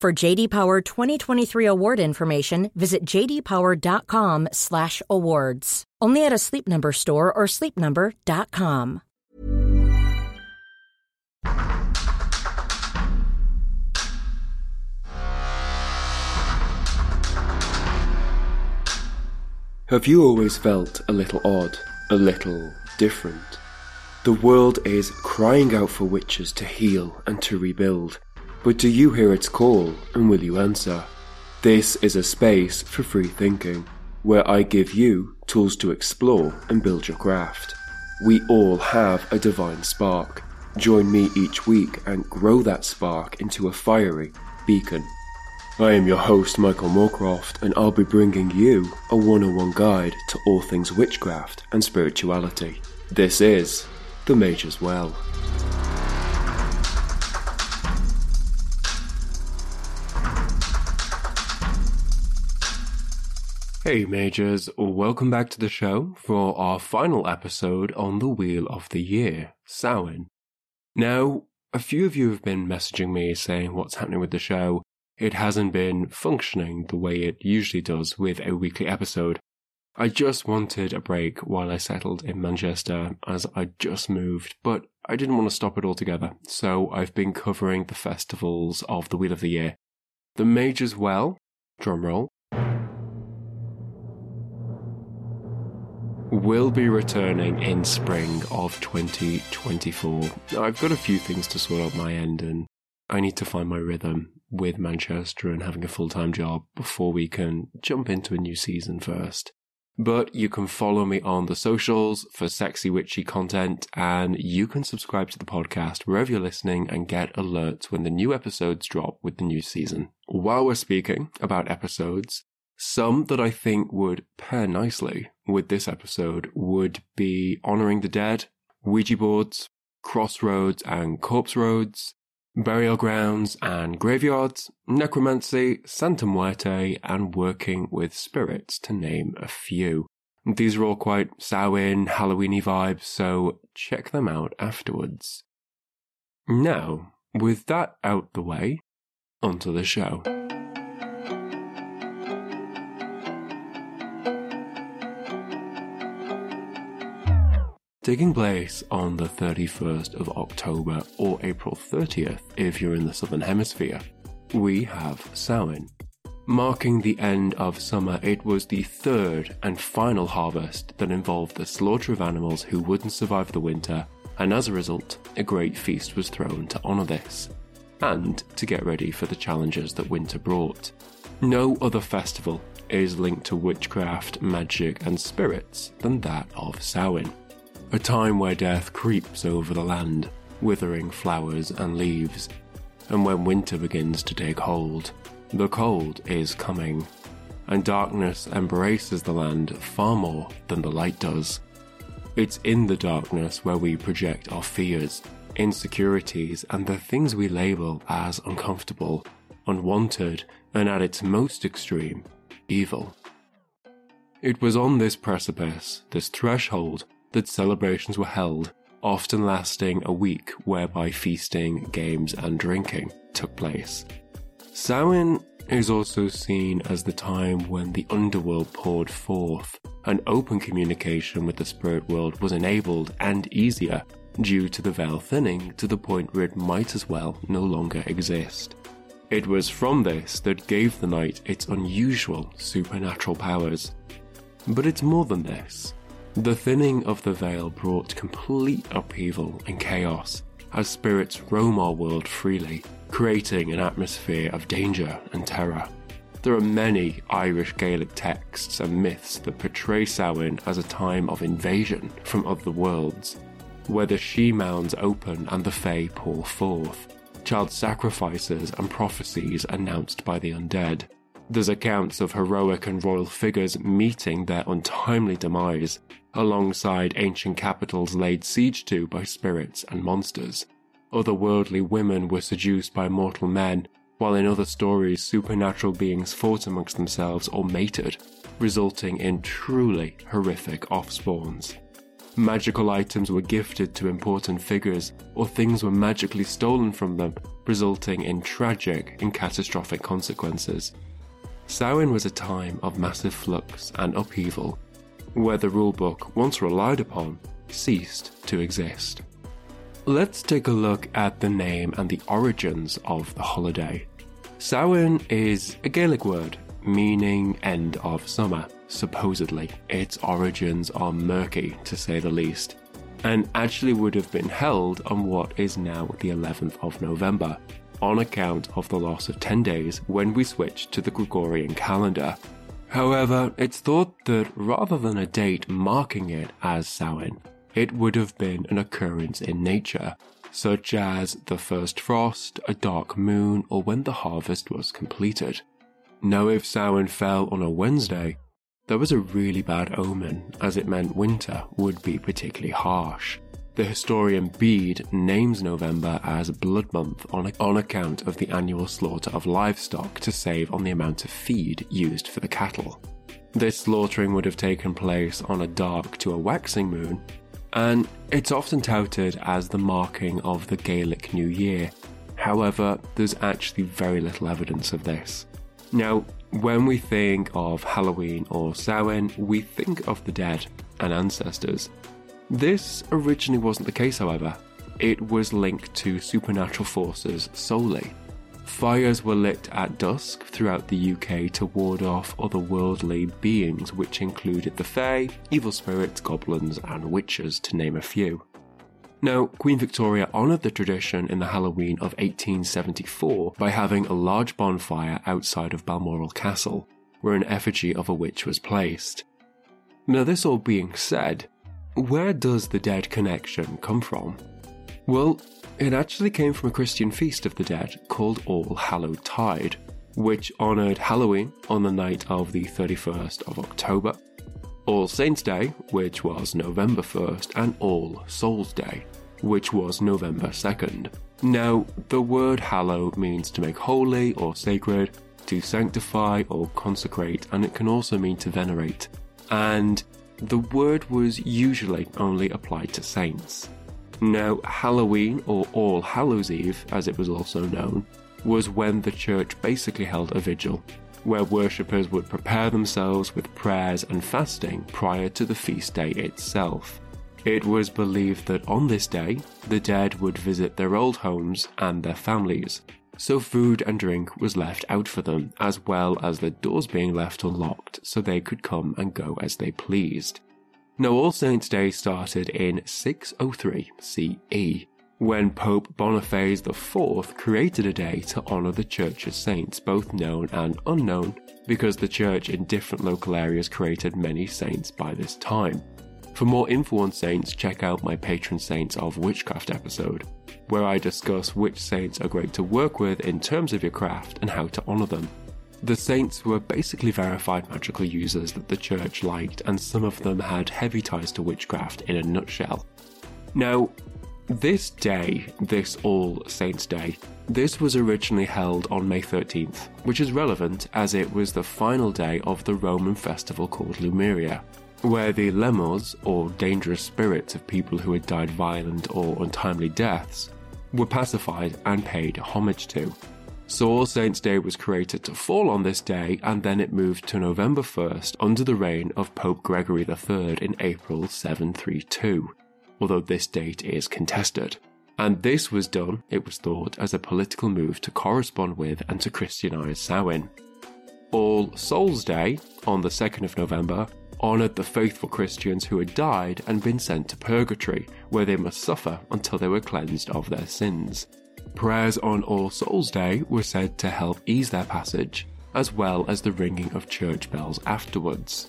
For JD Power 2023 award information, visit jdpower.com/awards. Only at a Sleep Number store or sleepnumber.com. Have you always felt a little odd, a little different? The world is crying out for witches to heal and to rebuild. But do you hear its call and will you answer? This is a space for free thinking, where I give you tools to explore and build your craft. We all have a divine spark. Join me each week and grow that spark into a fiery beacon. I am your host, Michael Moorcroft, and I'll be bringing you a 101 guide to all things witchcraft and spirituality. This is The Mage's Well. Hey Mages, welcome back to the show for our final episode on the Wheel of the Year, Samhain. Now, a few of you have been messaging me saying what's happening with the show. It hasn't been functioning the way it usually does with a weekly episode. I just wanted a break while I settled in Manchester as I just moved, but I didn't want to stop it altogether, so I've been covering the festivals of the Wheel of the Year. The Mage's Well, drumroll, will be returning in spring of 2024. I've got a few things to sort out my end and I need to find my rhythm with Manchester and having a full-time job before we can jump into a new season first. But you can follow me on the socials for sexy witchy content and you can subscribe to the podcast wherever you're listening and get alerts when the new episodes drop with the new season. While we're speaking about episodes, some that I think would pair nicely with this episode would be Honoring the Dead, Ouija boards, Crossroads and Corpse Roads, Burial Grounds and Graveyards, Necromancy, Santa Muerte, and Working with Spirits, to name a few. These are all quite Samhain, Halloweeny vibes, so check them out afterwards. Now, with that out the way, onto the show. Taking place on the 31st of October or April 30th if you're in the Southern Hemisphere, we have Samhain. Marking the end of summer, it was the third and final harvest that involved the slaughter of animals who wouldn't survive the winter, and as a result, a great feast was thrown to honour this, and to get ready for the challenges that winter brought. No other festival is linked to witchcraft, magic, and spirits than that of Samhain a time where death creeps over the land, withering flowers and leaves. And when winter begins to take hold, the cold is coming, and darkness embraces the land far more than the light does. It's in the darkness where we project our fears, insecurities, and the things we label as uncomfortable unwanted, and at its most extreme, evil. It was on this precipice, this threshold, that celebrations were held, often lasting a week, whereby feasting, games, and drinking took place. Samhain is also seen as the time when the underworld poured forth, and open communication with the spirit world was enabled and easier due to the veil thinning to the point where it might as well no longer exist. It was from this that gave the night its unusual supernatural powers. But it's more than this. The thinning of the veil brought complete upheaval and chaos as spirits roam our world freely, creating an atmosphere of danger and terror. There are many Irish Gaelic texts and myths that portray Samhain as a time of invasion from other worlds, where the she mounds open and the Fae pour forth, child sacrifices and prophecies announced by the undead. There's accounts of heroic and royal figures meeting their untimely demise, alongside ancient capitals laid siege to by spirits and monsters. Otherworldly women were seduced by mortal men, while in other stories, supernatural beings fought amongst themselves or mated, resulting in truly horrific offspawns. Magical items were gifted to important figures, or things were magically stolen from them, resulting in tragic and catastrophic consequences. Samhain was a time of massive flux and upheaval, where the rulebook, once relied upon, ceased to exist. Let's take a look at the name and the origins of the holiday. Samhain is a Gaelic word meaning end of summer, supposedly. Its origins are murky, to say the least, and actually would have been held on what is now the 11th of November, on account of the loss of 10 days when we switched to the Gregorian calendar. However, it's thought that rather than a date marking it as Samhain, it would have been an occurrence in nature, such as the first frost, a dark moon, or when the harvest was completed. Now, if Samhain fell on a Wednesday, that was a really bad omen, as it meant winter would be particularly harsh. The historian Bede names November as Blood Month on, on account of the annual slaughter of livestock to save on the amount of feed used for the cattle. This slaughtering would have taken place on a dark to a waxing moon, and it's often touted as the marking of the Gaelic New Year. However, there's actually very little evidence of this. Now, when we think of Halloween or Samhain, we think of the dead and ancestors. This originally wasn't the case, however. It was linked to supernatural forces solely. Fires were lit at dusk throughout the UK to ward off otherworldly beings, which included the Fae, evil spirits, goblins, and witches, to name a few. Now, Queen Victoria honoured the tradition in the Halloween of 1874 by having a large bonfire outside of Balmoral Castle, where an effigy of a witch was placed. Now, this all being said, where does the dead connection come from? Well, it actually came from a Christian feast of the dead called All Hallowed Tide, which honoured Halloween on the night of the 31st of October, all Saints' Day, which was November 1st, and All Souls' Day, which was November 2nd. Now, the word hallow means to make holy or sacred, to sanctify or consecrate, and it can also mean to venerate. And the word was usually only applied to saints. Now, Halloween, or All Hallows Eve, as it was also known, was when the church basically held a vigil where worshippers would prepare themselves with prayers and fasting prior to the feast day itself. It was believed that on this day, the dead would visit their old homes and their families, so food and drink was left out for them, as well as the doors being left unlocked so they could come and go as they pleased. Now, All Saints' Day started in 603 CE, when Pope Boniface IV created a day to honour the Church's saints, both known and unknown, because the Church in different local areas created many saints by this time. For more info on saints, check out my patron saints of witchcraft episode, where I discuss which saints are great to work with in terms of your craft and how to honour them. The saints were basically verified magical users that the church liked, and some of them had heavy ties to witchcraft in a nutshell. Now, This day, this All Saints' Day, this was originally held on May 13th, which is relevant as it was the final day of the Roman festival called Lemuria, where the lemures, or dangerous spirits of people who had died violent or untimely deaths, were pacified and paid homage to. So All Saints' Day was created to fall on this day, and then it moved to November 1st under the reign of Pope Gregory III in April 732, although this date is contested. And this was done, it was thought, as a political move to correspond with and to Christianise Samhain. All Souls' Day, on the 2nd of November, honoured the faithful Christians who had died and been sent to purgatory, where they must suffer until they were cleansed of their sins. Prayers on All Souls' Day were said to help ease their passage, as well as the ringing of church bells afterwards.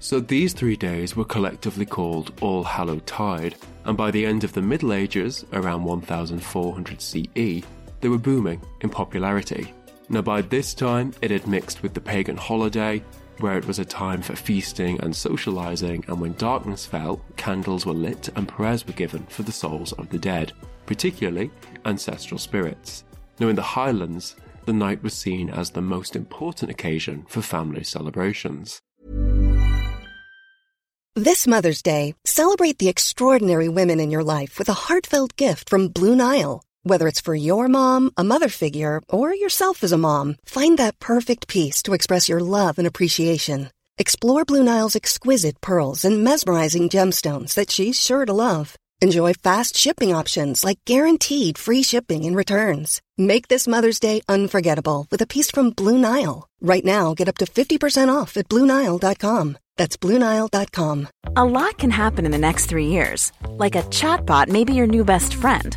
So these three days were collectively called All Hallow Tide, and by the end of the Middle Ages, around 1400 CE, they were booming in popularity. Now, by this time, it had mixed with the pagan holiday, where it was a time for feasting and socializing, and when darkness fell, candles were lit and prayers were given for the souls of the dead, particularly ancestral spirits. Now, in the Highlands, the night was seen as the most important occasion for family celebrations. This Mother's Day, celebrate the extraordinary women in your life with a heartfelt gift from Blue Nile. Whether it's for your mom, a mother figure, or yourself as a mom, find that perfect piece to express your love and appreciation. Explore Blue Nile's exquisite pearls and mesmerizing gemstones that she's sure to love. Enjoy fast shipping options like guaranteed free shipping and returns. Make this Mother's Day unforgettable with a piece from Blue Nile. Right now, get up to 50% off at BlueNile.com. That's BlueNile.com. A lot can happen in the next three years. Like a chatbot may be your new best friend.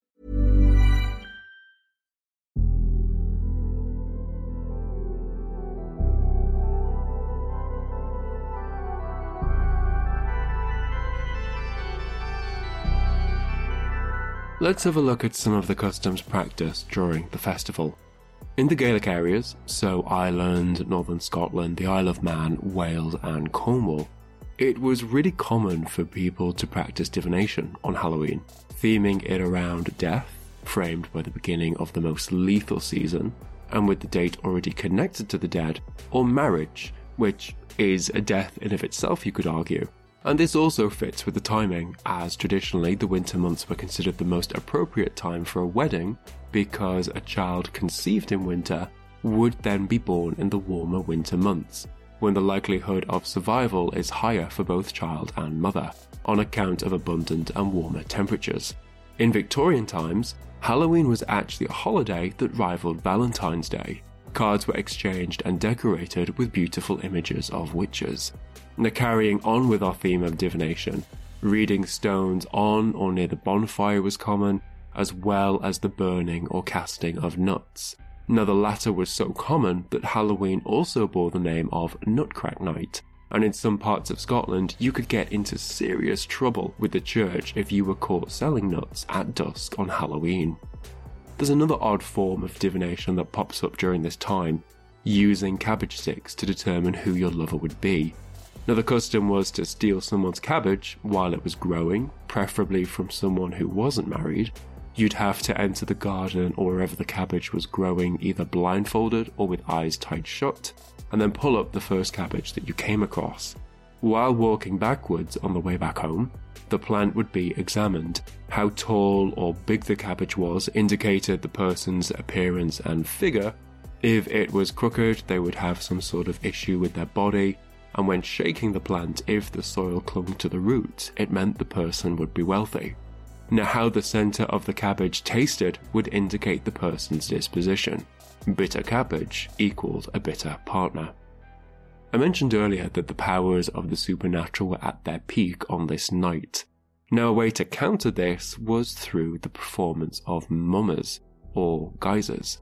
Let's have a look at some of the customs practiced during the festival. In the Gaelic areas, so Ireland, Northern Scotland, the Isle of Man, Wales, and Cornwall, it was really common for people to practice divination on Halloween, theming it around death, framed by the beginning of the most lethal season, and with the date already connected to the dead, or marriage, which is a death in of itself, you could argue. And this also fits with the timing, as traditionally the winter months were considered the most appropriate time for a wedding because a child conceived in winter would then be born in the warmer winter months, when the likelihood of survival is higher for both child and mother, on account of abundant and warmer temperatures. In Victorian times, Halloween was actually a holiday that rivaled Valentine's Day. Cards were exchanged and decorated with beautiful images of witches. Now, carrying on with our theme of divination, reading stones on or near the bonfire was common, as well as the burning or casting of nuts. Now, the latter was so common that Halloween also bore the name of Nutcrack Night, and in some parts of Scotland, you could get into serious trouble with the church if you were caught selling nuts at dusk on Halloween. There's another odd form of divination that pops up during this time, using cabbage sticks to determine who your lover would be. Now, the custom was to steal someone's cabbage while it was growing, preferably from someone who wasn't married. You'd have to enter the garden or wherever the cabbage was growing either blindfolded or with eyes tight shut, and then pull up the first cabbage that you came across. While walking backwards on the way back home, the plant would be examined. How tall or big the cabbage was indicated the person's appearance and figure. If it was crooked, they would have some sort of issue with their body, and when shaking the plant, if the soil clung to the roots, it meant the person would be wealthy. Now, how the centre of the cabbage tasted would indicate the person's disposition. Bitter cabbage equaled a bitter partner. I mentioned earlier that the powers of the supernatural were at their peak on this night. Now, a way to counter this was through the performance of mummers, or guisers.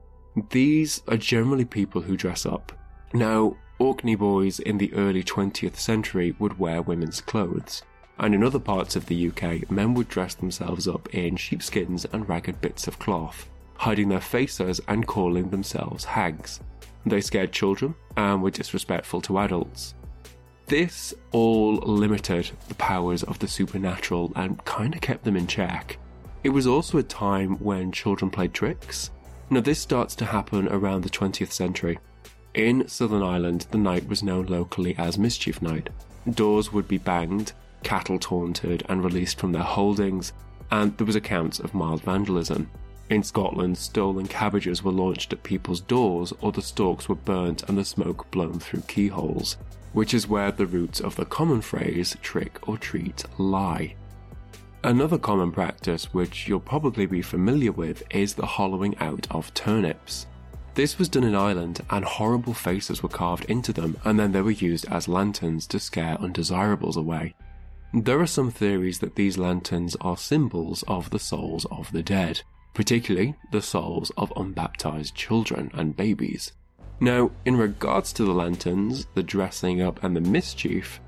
These are generally people who dress up. Now, Orkney boys in the early 20th century would wear women's clothes, and in other parts of the UK, men would dress themselves up in sheepskins and ragged bits of cloth, hiding their faces and calling themselves hags. They scared children and were disrespectful to adults. This all limited the powers of the supernatural and kind of kept them in check. It was also a time when children played tricks. Now, this starts to happen around the 20th century. In Southern Ireland, the night was known locally as Mischief Night. Doors would be banged, cattle taunted and released from their holdings, and there was accounts of mild vandalism. In Scotland, stolen cabbages were launched at people's doors, or the stalks were burnt and the smoke blown through keyholes, which is where the roots of the common phrase trick or treat lie. Another common practice, which you'll probably be familiar with, is the hollowing out of turnips. This was done in Ireland, and horrible faces were carved into them, and then they were used as lanterns to scare undesirables away. There are some theories that these lanterns are symbols of the souls of the dead, particularly the souls of unbaptized children and babies. Now, in regards to the lanterns, the dressing up, and the mischief,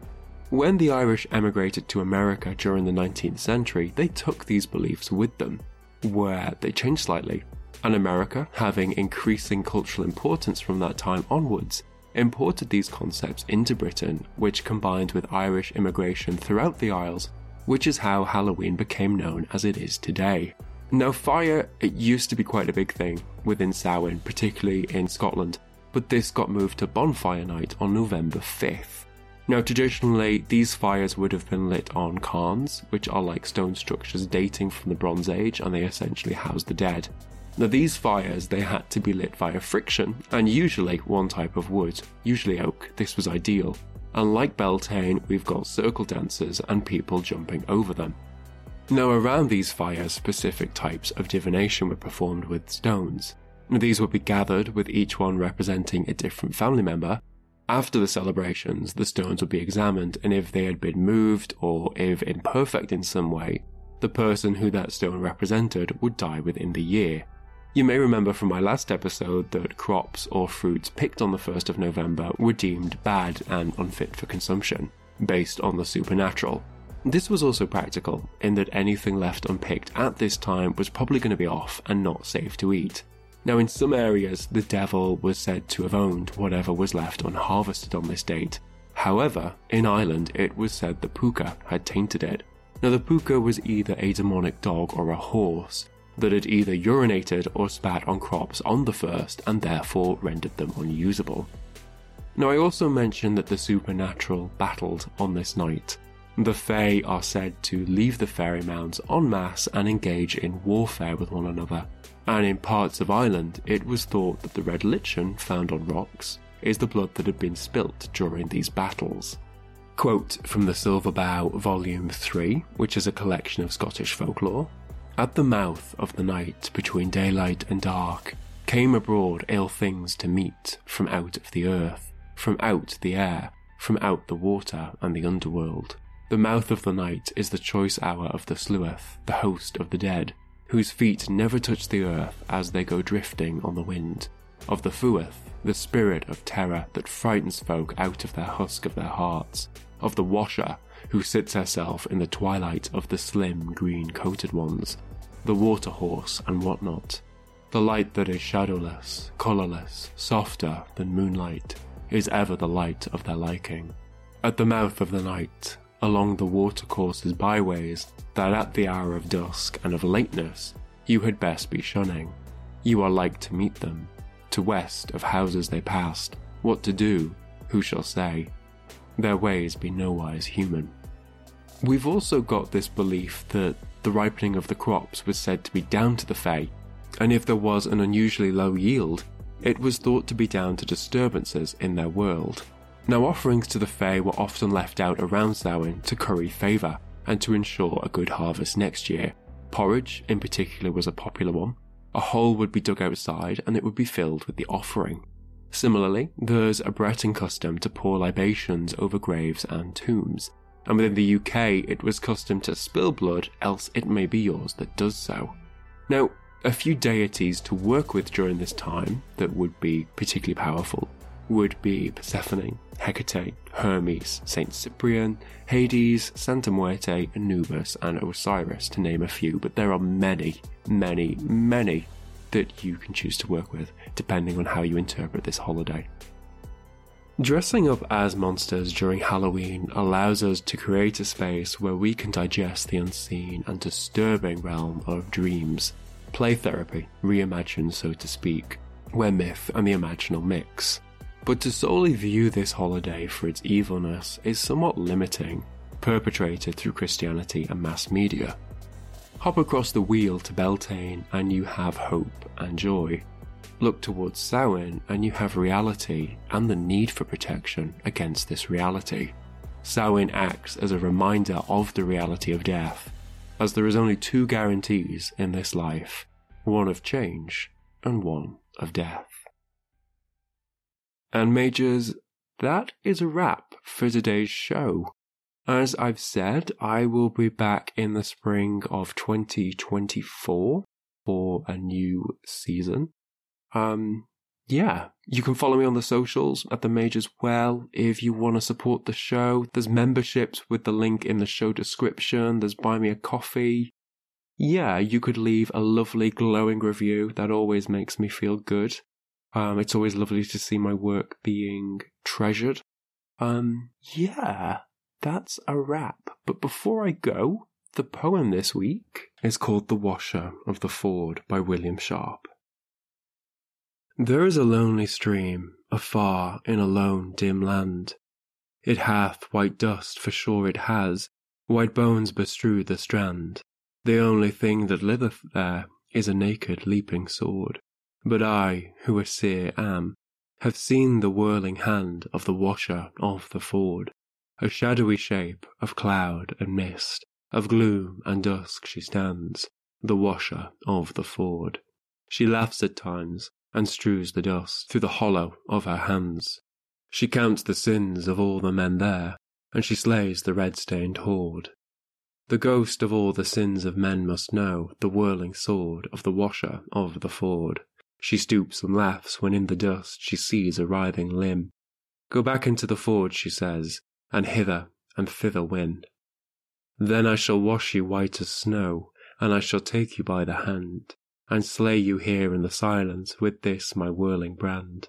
when the Irish emigrated to America during the 19th century, they took these beliefs with them, where they changed slightly and America, having increasing cultural importance from that time onwards, imported these concepts into Britain, which combined with Irish immigration throughout the Isles, which is how Halloween became known as it is today. Now, fire, it used to be quite a big thing within Samhain, particularly in Scotland, but this got moved to Bonfire Night on November 5th. Now, traditionally, these fires would have been lit on cairns, which are like stone structures dating from the Bronze Age and they essentially house the dead. Now these fires they had to be lit via friction, and usually one type of wood, usually oak. This was ideal. And like Beltane, we've got circle dancers and people jumping over them. Now around these fires, specific types of divination were performed with stones. These would be gathered with each one representing a different family member. After the celebrations, the stones would be examined, and if they had been moved or if imperfect in some way, the person who that stone represented would die within the year. You may remember from my last episode that crops or fruits picked on the 1st of November were deemed bad and unfit for consumption, based on the supernatural. This was also practical, in that anything left unpicked at this time was probably going to be off and not safe to eat. Now, in some areas, the devil was said to have owned whatever was left unharvested on this date. However, in Ireland, it was said the puka had tainted it. Now, the puka was either a demonic dog or a horse, that had either urinated or spat on crops on the first and therefore rendered them unusable. Now, I also mentioned that the supernatural battled on this night. The Fae are said to leave the fairy mounds en masse and engage in warfare with one another, and in parts of Ireland it was thought that the red lichen found on rocks is the blood that had been spilt during these battles. Quote from the Silver Bough, Volume 3, which is a collection of Scottish folklore at the mouth of the night between daylight and dark came abroad ill things to meet from out of the earth, from out the air, from out the water and the underworld. The mouth of the night is the choice hour of the sluagh, the host of the dead, whose feet never touch the earth as they go drifting on the wind. Of the fuath, the spirit of terror that frightens folk out of their husk of their hearts. Of the washer, who sits herself in the twilight of the slim green coated ones, the water horse and whatnot. The light that is shadowless, colourless, softer than moonlight, is ever the light of their liking. At the mouth of the night, along the watercourses byways, that at the hour of dusk and of lateness you had best be shunning. You are like to meet them, to west of houses they passed, what to do, who shall say? Their ways be nowise human. We've also got this belief that the ripening of the crops was said to be down to the Fae, and if there was an unusually low yield, it was thought to be down to disturbances in their world. Now, offerings to the Fae were often left out around Samhain to curry favour and to ensure a good harvest next year. Porridge, in particular, was a popular one. A hole would be dug outside and it would be filled with the offering. Similarly, there's a Breton custom to pour libations over graves and tombs, and within the UK it was custom to spill blood, else it may be yours that does so. Now, A few deities to work with during this time that would be particularly powerful would be Persephone, Hecate, Hermes, Saint Cyprian, Hades, Santa Muerte, Anubis, and Osiris, to name a few, but there are many, many, many that you can choose to work with, depending on how you interpret this holiday. Dressing up as monsters during Halloween allows us to create a space where we can digest the unseen and disturbing realm of dreams, play therapy, reimagined so to speak, where myth and the imaginal mix. But to solely view this holiday for its evilness is somewhat limiting, perpetrated through Christianity and mass media. Hop across the wheel to Beltane and you have hope and joy. Look towards Samhain and you have reality and the need for protection against this reality. Samhain acts as a reminder of the reality of death, as there is only two guarantees in this life one of change and one of death. And mages, that is a wrap for today's show. As I've said, I will be back in the spring of 2024 for a new season. Um, yeah, you can follow me on the socials at the mage's well. If you want to support the show, there's memberships with the link in the show description. There's buy me a coffee. Yeah, you could leave a lovely glowing review. That always makes me feel good. Um, it's always lovely to see my work being treasured. Um, yeah, that's a wrap. But before I go, the poem this week is called The Washer of the Ford by William Sharp. There is a lonely stream, afar in a lone dim land. It hath white dust, for sure it has, white bones bestrew the strand. The only thing that liveth there is a naked leaping sword. But I, who a seer am, have seen the whirling hand of the washer of the ford. A shadowy shape of cloud and mist, of gloom and dusk she stands, the washer of the ford. She laughs at times and strews the dust through the hollow of her hands. She counts the sins of all the men there, and she slays the red-stained horde. The ghost of all the sins of men must know the whirling sword of the washer of the ford. She stoops and laughs when in the dust she sees a writhing limb. Go back into the forge, she says, and hither and thither win. Then I shall wash you white as snow, and I shall take you by the hand, and slay you here in the silence with this my whirling brand,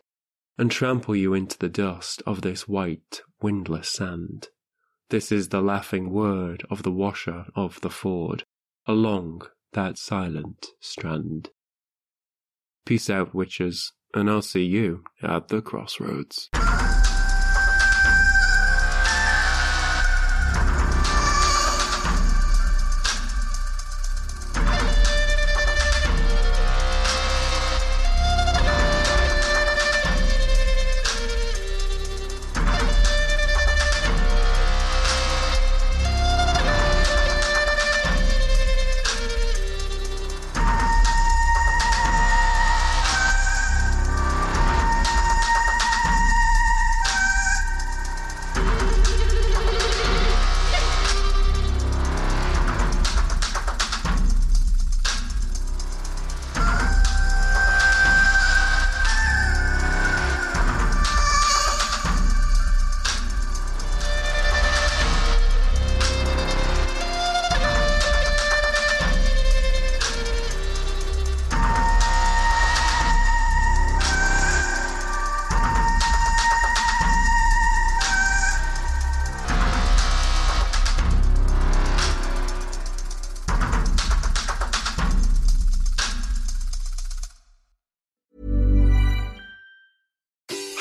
and trample you into the dust of this white, windless sand. This is the laughing word of the washer of the ford, along that silent strand. Peace out, witches, and I'll see you at the crossroads.